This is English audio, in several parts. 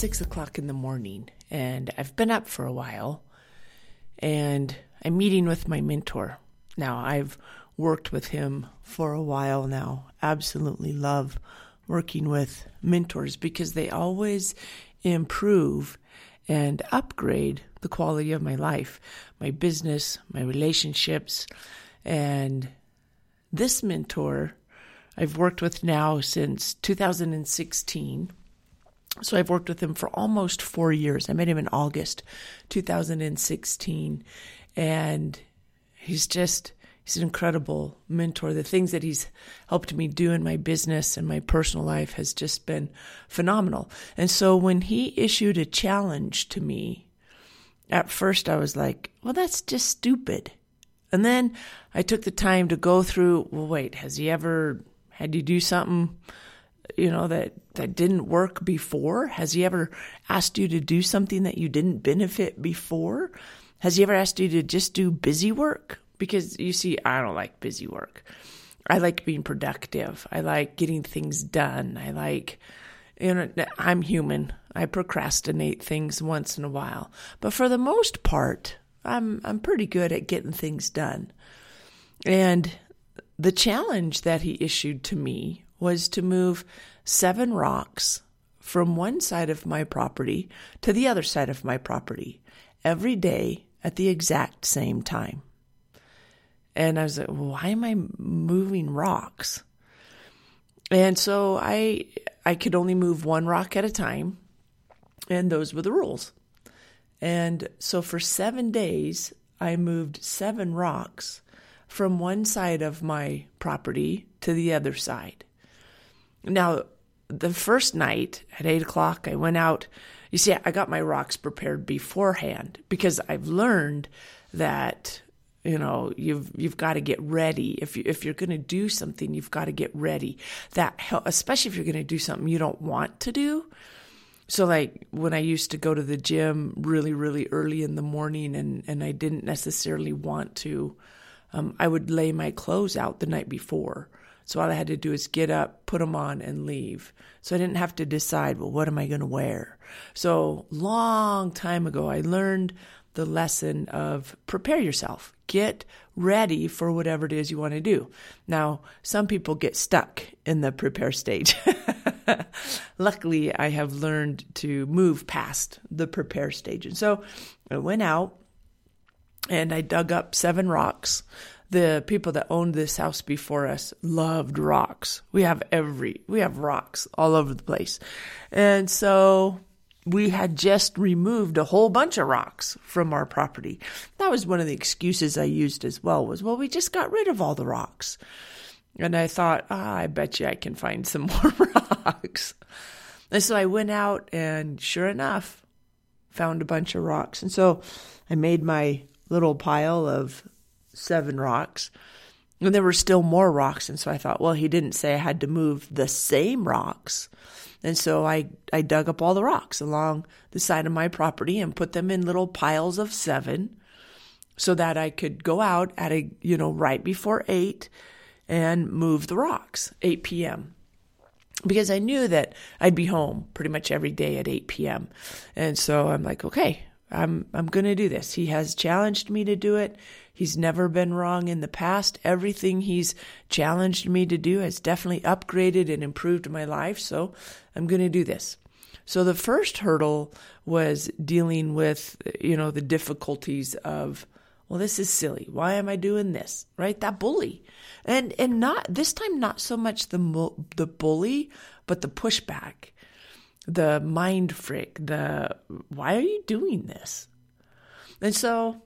six o'clock in the morning, and I've been up for a while, and I'm meeting with my mentor. Now, I've worked with him for a while now. Absolutely love working with mentors because they always improve and upgrade the quality of my life, my business, my relationships. And this mentor I've worked with now since 2016. So I've worked with him for almost four years. I met him in August 2016. And he's just, he's an incredible mentor. The things that he's helped me do in my business and my personal life has just been phenomenal. And so when he issued a challenge to me, at first I was like, well, that's just stupid. And then I took the time to go through, well, wait, has he ever had you do something, you know, that, that didn't work before? Has he ever asked you to do something that you didn't benefit before? Has he ever asked you to just do busy work? Because you see, I don't like busy work. I like being productive. I like getting things done. I like, you know, I'm human. I procrastinate things once in a while. But for the most part, I'm I'm pretty good at getting things done. And the challenge that he issued to me was to move seven rocks from one side of my property to the other side of my property every day at the exact same time. And I was like, why am I moving rocks? And so I I could only move one rock at a time, and those were the rules. And so for 7 days I moved 7 rocks from one side of my property to the other side. Now, the first night at 8 o'clock, I went out. You see, I got my rocks prepared beforehand because I've learned that you know you've you've got to get ready. If you if you're going to do something you've got to get ready. That especially if you're going to do something you don't want to do. So like when i used to go to the gym really really early in the morning and and i didn't necessarily want to um, i would lay my clothes out the night before so all i had to do is get up put them on and leave so i didn't have to decide well what am i going to wear so, long time ago, I learned the lesson of prepare yourself, get ready for whatever it is you want to do. Now, some people get stuck in the prepare stage. Luckily, I have learned to move past the prepare stage. And so I went out and I dug up seven rocks. The people that owned this house before us loved rocks. We have every, we have rocks all over the place. And so we had just removed a whole bunch of rocks from our property. That was one of the excuses I used as well was, well, we just got rid of all the rocks. And I thought, ah, I bet you I can find some more rocks. And so I went out and sure enough, found a bunch of rocks. And so I made my little pile of seven rocks. And there were still more rocks. And so I thought, well, he didn't say I had to move the same rocks. And so I, I dug up all the rocks along the side of my property and put them in little piles of seven so that I could go out at a, you know, right before eight and move the rocks, 8 p.m. Because I knew that I'd be home pretty much every day at 8 p.m. And so I'm like, okay, I'm I'm going to do this. He has challenged me to do it. He's never been wrong in the past. Everything he's challenged me to do has definitely upgraded and improved my life. So I'm going to do this. So the first hurdle was dealing with, you know, the difficulties of, well, this is silly. Why am I doing this? Right? That bully. And, and not, this time, not so much the, the bully, but the pushback, the mind freak, the, why are you doing this? And so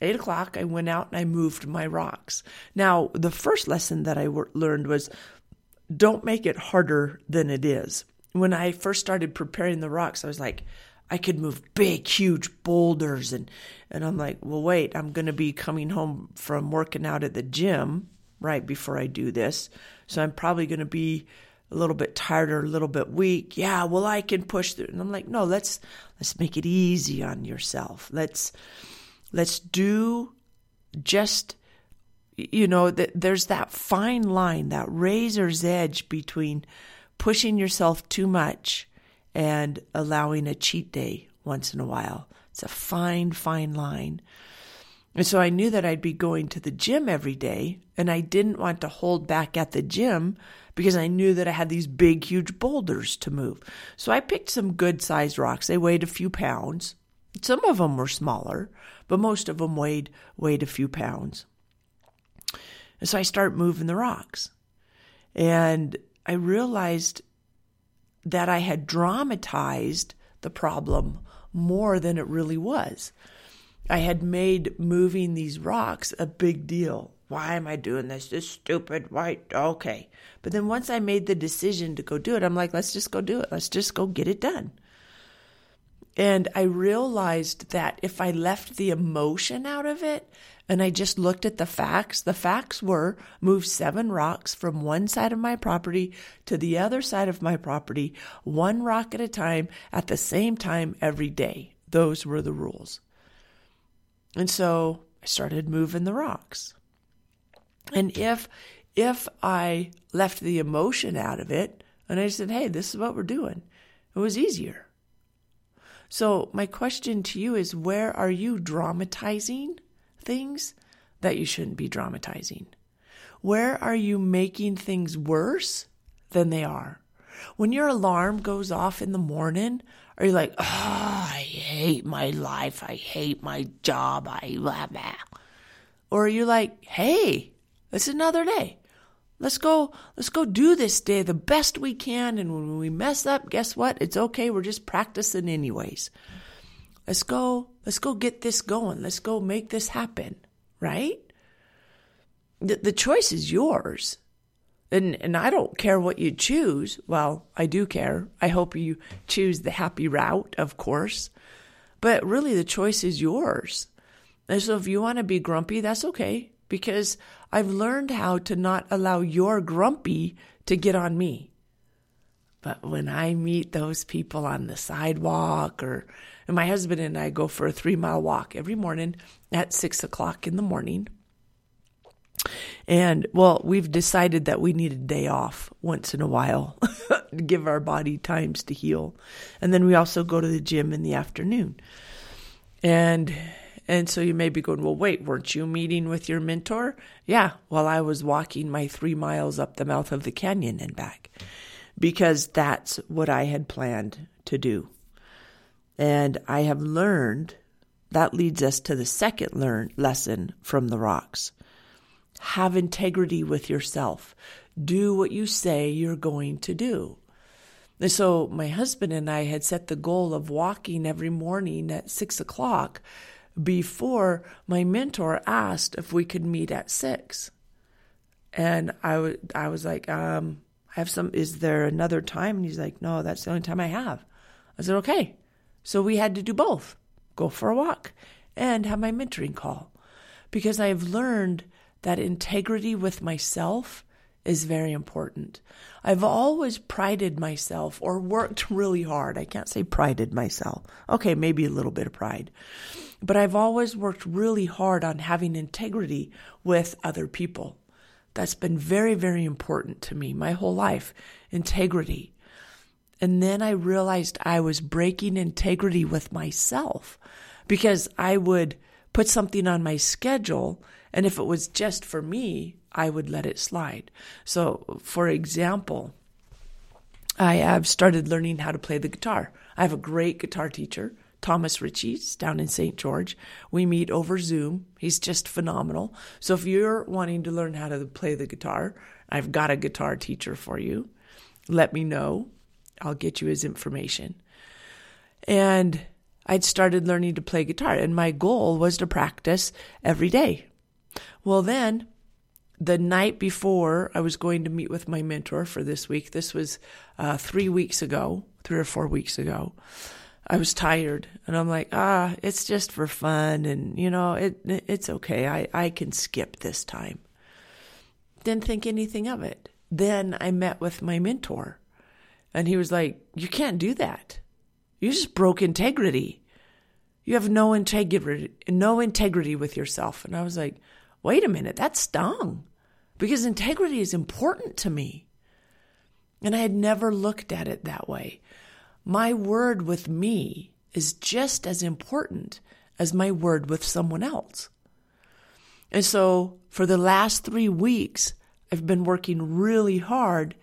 eight o'clock, I went out and I moved my rocks. Now, the first lesson that I w- learned was don't make it harder than it is. When I first started preparing the rocks, I was like, I could move big, huge boulders. And, and I'm like, well, wait, I'm going to be coming home from working out at the gym right before I do this. So I'm probably going to be a little bit tired or a little bit weak. Yeah, well, I can push through. And I'm like, no, let's, let's make it easy on yourself. Let's, Let's do just, you know, there's that fine line, that razor's edge between pushing yourself too much and allowing a cheat day once in a while. It's a fine, fine line. And so I knew that I'd be going to the gym every day, and I didn't want to hold back at the gym because I knew that I had these big, huge boulders to move. So I picked some good sized rocks. They weighed a few pounds. Some of them were smaller, but most of them weighed weighed a few pounds. And so I start moving the rocks. And I realized that I had dramatized the problem more than it really was. I had made moving these rocks a big deal. Why am I doing this? This stupid. Why? Okay. But then once I made the decision to go do it, I'm like, let's just go do it. Let's just go get it done. And I realized that if I left the emotion out of it and I just looked at the facts, the facts were move seven rocks from one side of my property to the other side of my property, one rock at a time at the same time every day. Those were the rules. And so I started moving the rocks. And if if I left the emotion out of it and I said, "Hey, this is what we're doing." It was easier. So, my question to you is where are you dramatizing things that you shouldn't be dramatizing? Where are you making things worse than they are? When your alarm goes off in the morning, are you like, oh, I hate my life. I hate my job. I blah, blah. Or are you like, hey, it's another day. Let's go, let's go do this day the best we can. And when we mess up, guess what? It's okay. We're just practicing anyways. Let's go, let's go get this going. Let's go make this happen. Right? The, the choice is yours. And, and I don't care what you choose. Well, I do care. I hope you choose the happy route, of course. But really, the choice is yours. And so if you want to be grumpy, that's okay because I've learned how to not allow your grumpy to get on me. But when I meet those people on the sidewalk, or and my husband and I go for a three mile walk every morning at six o'clock in the morning. And well, we've decided that we need a day off once in a while to give our body times to heal. And then we also go to the gym in the afternoon. And and so you may be going, well, wait, weren't you meeting with your mentor? Yeah, while I was walking my three miles up the mouth of the canyon and back, because that's what I had planned to do. And I have learned that leads us to the second learn lesson from the rocks. Have integrity with yourself. Do what you say you're going to do. And so my husband and I had set the goal of walking every morning at six o'clock before my mentor asked if we could meet at six. And I, w- I was like, um, I have some, is there another time? And he's like, no, that's the only time I have. I said, okay. So we had to do both go for a walk and have my mentoring call because I've learned that integrity with myself is very important. I've always prided myself or worked really hard. I can't say prided myself. Okay, maybe a little bit of pride. But I've always worked really hard on having integrity with other people. That's been very, very important to me my whole life integrity. And then I realized I was breaking integrity with myself because I would put something on my schedule, and if it was just for me, I would let it slide. So, for example, I have started learning how to play the guitar. I have a great guitar teacher Thomas Ritchie's down in St. George. We meet over Zoom. He's just phenomenal. So if you're wanting to learn how to play the guitar, I've got a guitar teacher for you. Let me know. I'll get you his information. And I'd started learning to play guitar, and my goal was to practice every day. Well, then, the night before I was going to meet with my mentor for this week, this was uh, three weeks ago, three or four weeks ago. I was tired and I'm like, ah, it's just for fun and you know, it it's okay. I I can skip this time. Didn't think anything of it. Then I met with my mentor and he was like, "You can't do that. You just broke integrity. You have no integrity no integrity with yourself." And I was like, "Wait a minute, that stung." Because integrity is important to me. And I had never looked at it that way my word with me is just as important as my word with someone else. And so for the last three weeks, I've been working really hard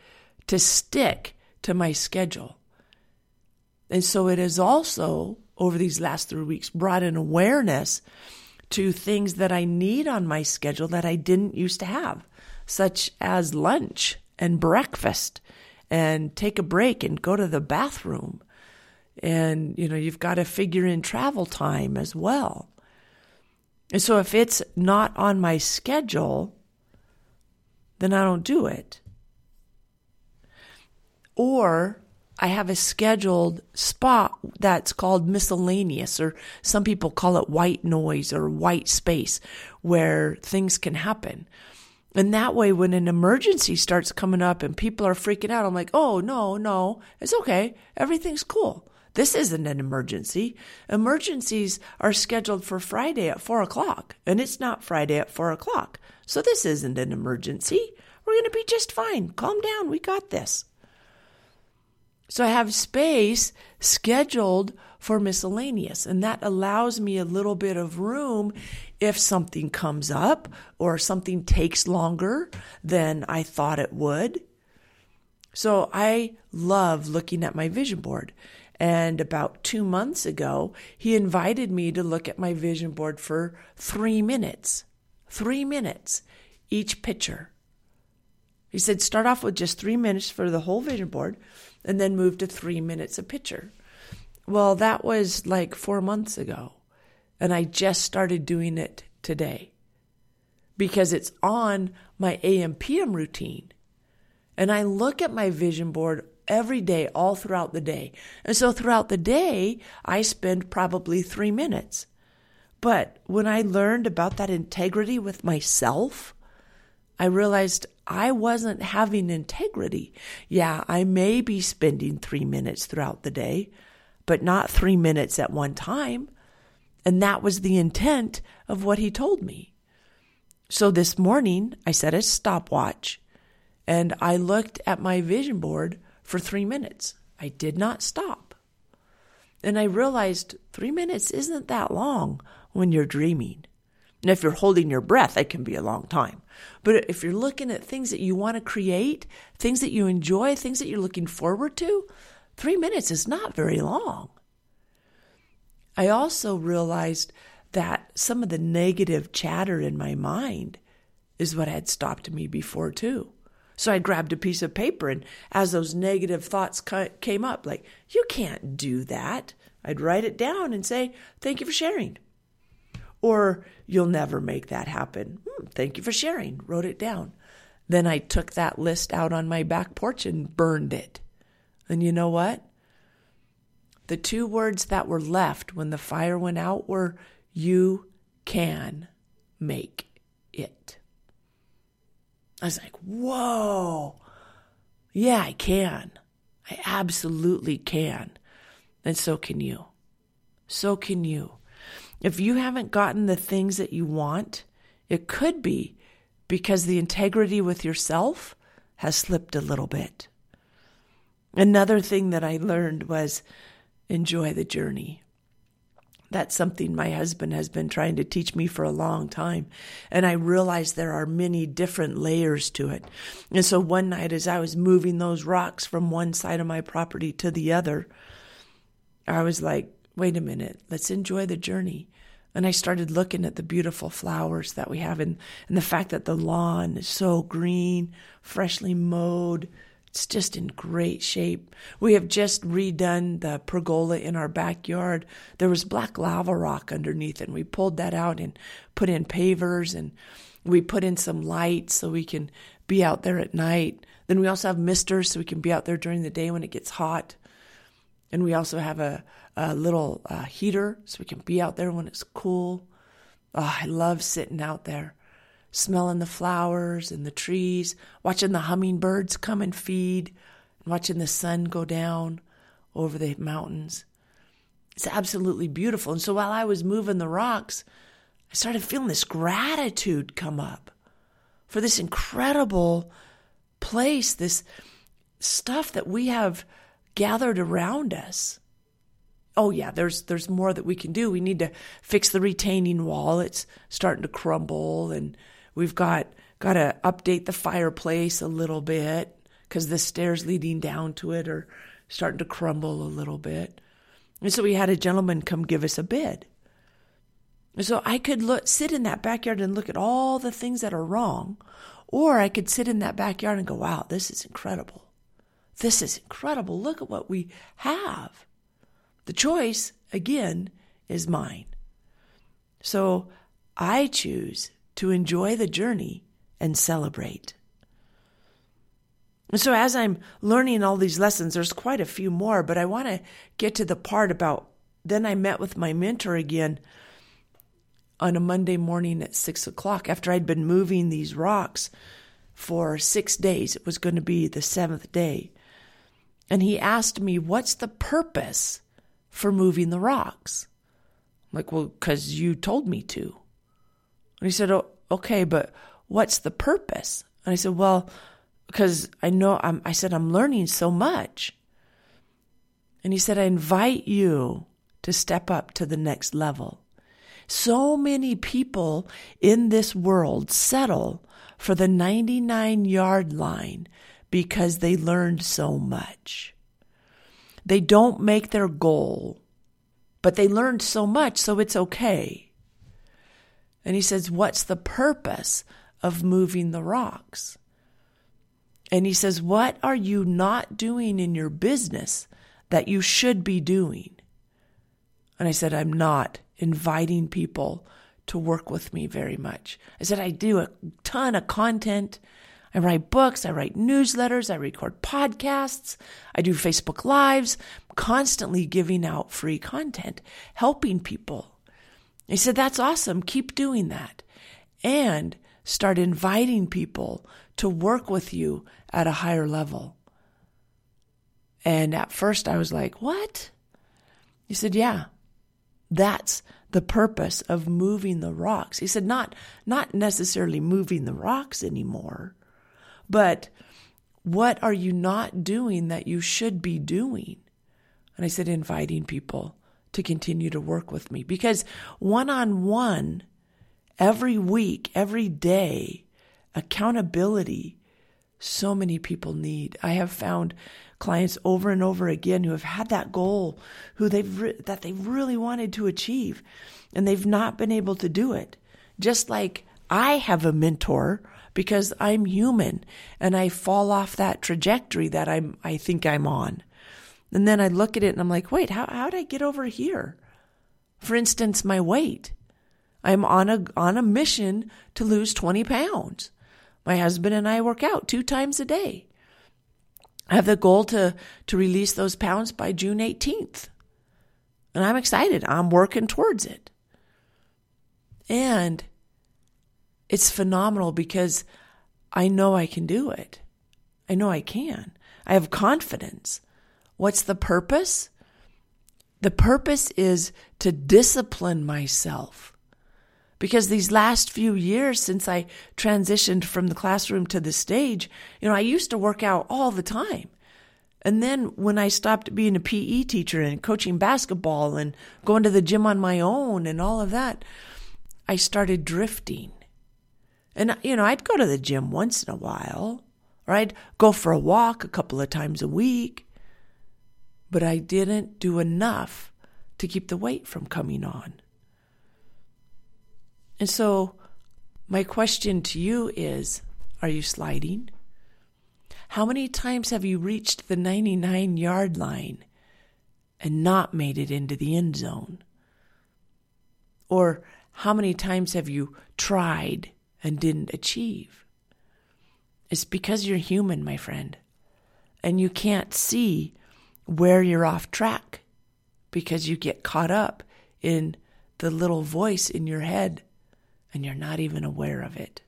to stick to my schedule. And so it has also, over these last three weeks, brought an awareness to things that I need on my schedule that I didn't used to have, such as lunch and breakfast and take a break and go to the bathroom. And, you know, you've got to figure in travel time as well. And so if it's not on my schedule, then I don't do it. Or I have a scheduled spot that's called miscellaneous, or some people call it white noise or white space, where things can happen. And that way, when an emergency starts coming up and people are freaking out, I'm like, oh, no, no, it's okay. Everything's cool. This isn't an emergency. Emergencies are scheduled for Friday at four o'clock, and it's not Friday at four o'clock. So this isn't an emergency. We're going to be just fine. Calm down. We got this. So I have space scheduled for miscellaneous, and that allows me a little bit of room if something comes up or something takes longer than I thought it would. So I love looking at my vision board. And about two months ago, he invited me to look at my vision board for three minutes. Three minutes each picture. He said, start off with just three minutes for the whole vision board and then moved to three minutes a picture. Well, that was like four months ago. And I just started doing it today because it's on my AM PM routine. And I look at my vision board every day, all throughout the day. And so throughout the day, I spend probably three minutes. But when I learned about that integrity with myself, I realized I wasn't having integrity. Yeah, I may be spending three minutes throughout the day, but not three minutes at one time. And that was the intent of what he told me. So this morning, I set a stopwatch and I looked at my vision board for three minutes. I did not stop. And I realized three minutes isn't that long when you're dreaming. And if you're holding your breath, it can be a long time. But if you're looking at things that you want to create, things that you enjoy, things that you're looking forward to, three minutes is not very long. I also realized that some of the negative chatter in my mind is what had stopped me before, too. So I grabbed a piece of paper, and as those negative thoughts came up, like, you can't do that, I'd write it down and say, Thank you for sharing. Or, you'll never make that happen. Hmm, thank you for sharing. Wrote it down. Then I took that list out on my back porch and burned it. And you know what? The two words that were left when the fire went out were, You can make it. I was like, whoa, yeah, I can. I absolutely can. And so can you. So can you. If you haven't gotten the things that you want, it could be because the integrity with yourself has slipped a little bit. Another thing that I learned was enjoy the journey. That's something my husband has been trying to teach me for a long time. And I realized there are many different layers to it. And so one night, as I was moving those rocks from one side of my property to the other, I was like, wait a minute, let's enjoy the journey. And I started looking at the beautiful flowers that we have and, and the fact that the lawn is so green, freshly mowed, it's just in great shape. We have just redone the pergola in our backyard. There was black lava rock underneath and we pulled that out and put in pavers and we put in some lights so we can be out there at night. Then we also have misters so we can be out there during the day when it gets hot. And we also have a, a little uh, heater so we can be out there when it's cool. Oh, I love sitting out there smelling the flowers and the trees, watching the hummingbirds come and feed, and watching the sun go down over the mountains. It's absolutely beautiful. And so while I was moving the rocks, I started feeling this gratitude come up for this incredible place, this stuff that we have gathered around us. Oh yeah, there's there's more that we can do. We need to fix the retaining wall. It's starting to crumble and we've got got to update the fireplace a little bit cuz the stairs leading down to it are starting to crumble a little bit. And so we had a gentleman come give us a bid. So I could look, sit in that backyard and look at all the things that are wrong, or I could sit in that backyard and go, wow, this is incredible. This is incredible. Look at what we have. The choice, again, is mine. So I choose to enjoy the journey and celebrate. So, as I'm learning all these lessons, there's quite a few more, but I want to get to the part about then I met with my mentor again on a Monday morning at six o'clock after I'd been moving these rocks for six days. It was going to be the seventh day. And he asked me, What's the purpose for moving the rocks? I'm like, Well, because you told me to. And he said, Oh, okay, but what's the purpose? And I said, Well, because I know I'm, I said, I'm learning so much. And he said, I invite you to step up to the next level. So many people in this world settle for the 99 yard line because they learned so much. They don't make their goal, but they learned so much, so it's okay. And he says, What's the purpose of moving the rocks? And he says, What are you not doing in your business that you should be doing? And I said, I'm not inviting people to work with me very much. I said, I do a ton of content. I write books, I write newsletters, I record podcasts, I do Facebook Lives, constantly giving out free content, helping people. He said, That's awesome. Keep doing that. And start inviting people to work with you at a higher level. And at first I was like, What? He said, Yeah, that's the purpose of moving the rocks. He said, Not, not necessarily moving the rocks anymore, but what are you not doing that you should be doing? And I said, inviting people to continue to work with me because one on one, every week, every day, accountability, so many people need. I have found clients over and over again who have had that goal, who they've re- that they really wanted to achieve, and they've not been able to do it. Just like I have a mentor because I'm human and I fall off that trajectory that I'm I think I'm on. And then I look at it and I'm like, wait, how how did I get over here? For instance, my weight. I'm on a on a mission to lose 20 pounds. My husband and I work out two times a day. I have the goal to to release those pounds by June 18th. And I'm excited. I'm working towards it. And it's phenomenal because I know I can do it. I know I can. I have confidence. What's the purpose? The purpose is to discipline myself. Because these last few years since I transitioned from the classroom to the stage, you know, I used to work out all the time. And then when I stopped being a PE teacher and coaching basketball and going to the gym on my own and all of that, I started drifting. And, you know, I'd go to the gym once in a while, or I'd go for a walk a couple of times a week, but I didn't do enough to keep the weight from coming on. And so, my question to you is Are you sliding? How many times have you reached the 99 yard line and not made it into the end zone? Or how many times have you tried and didn't achieve? It's because you're human, my friend, and you can't see where you're off track because you get caught up in the little voice in your head and you're not even aware of it.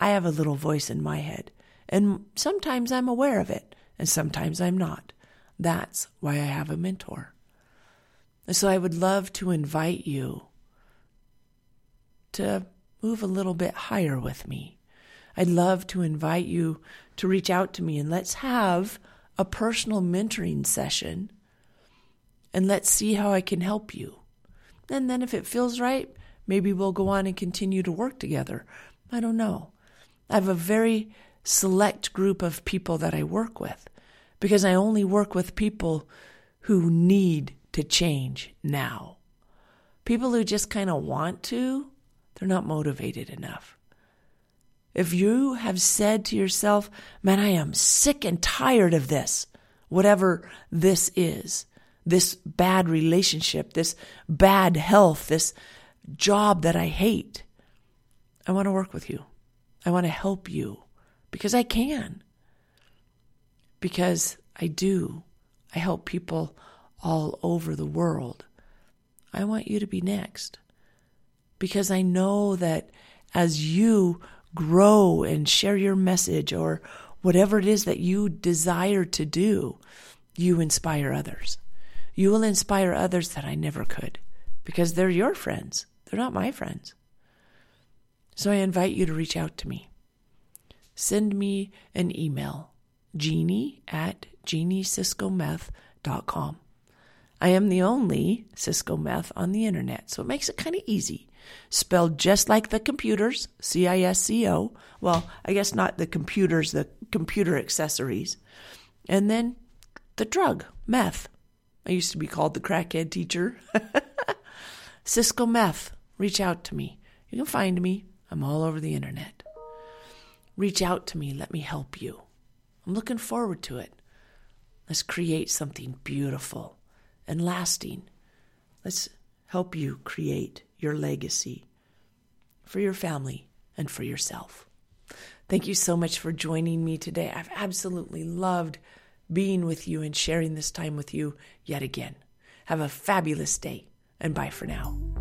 I have a little voice in my head, and sometimes I'm aware of it, and sometimes I'm not. That's why I have a mentor. So I would love to invite you to move a little bit higher with me. I'd love to invite you to reach out to me and let's have a personal mentoring session and let's see how I can help you. And then if it feels right, maybe we'll go on and continue to work together. I don't know. I have a very select group of people that I work with because I only work with people who need to change now. People who just kind of want to, they're not motivated enough. If you have said to yourself, man, I am sick and tired of this, whatever this is, this bad relationship, this bad health, this job that I hate, I want to work with you. I want to help you because I can. Because I do. I help people all over the world. I want you to be next. Because I know that as you grow and share your message or whatever it is that you desire to do, you inspire others. You will inspire others that I never could because they're your friends. They're not my friends. So I invite you to reach out to me. Send me an email, jeanie at jeanieciscometh.com. I am the only Cisco Meth on the internet, so it makes it kind of easy. Spelled just like the computers, C I S C O. Well, I guess not the computers, the computer accessories. And then the drug, meth. I used to be called the crackhead teacher. Cisco Meth. Reach out to me. You can find me. I'm all over the internet. Reach out to me. Let me help you. I'm looking forward to it. Let's create something beautiful and lasting. Let's help you create your legacy for your family and for yourself. Thank you so much for joining me today. I've absolutely loved being with you and sharing this time with you yet again. Have a fabulous day, and bye for now.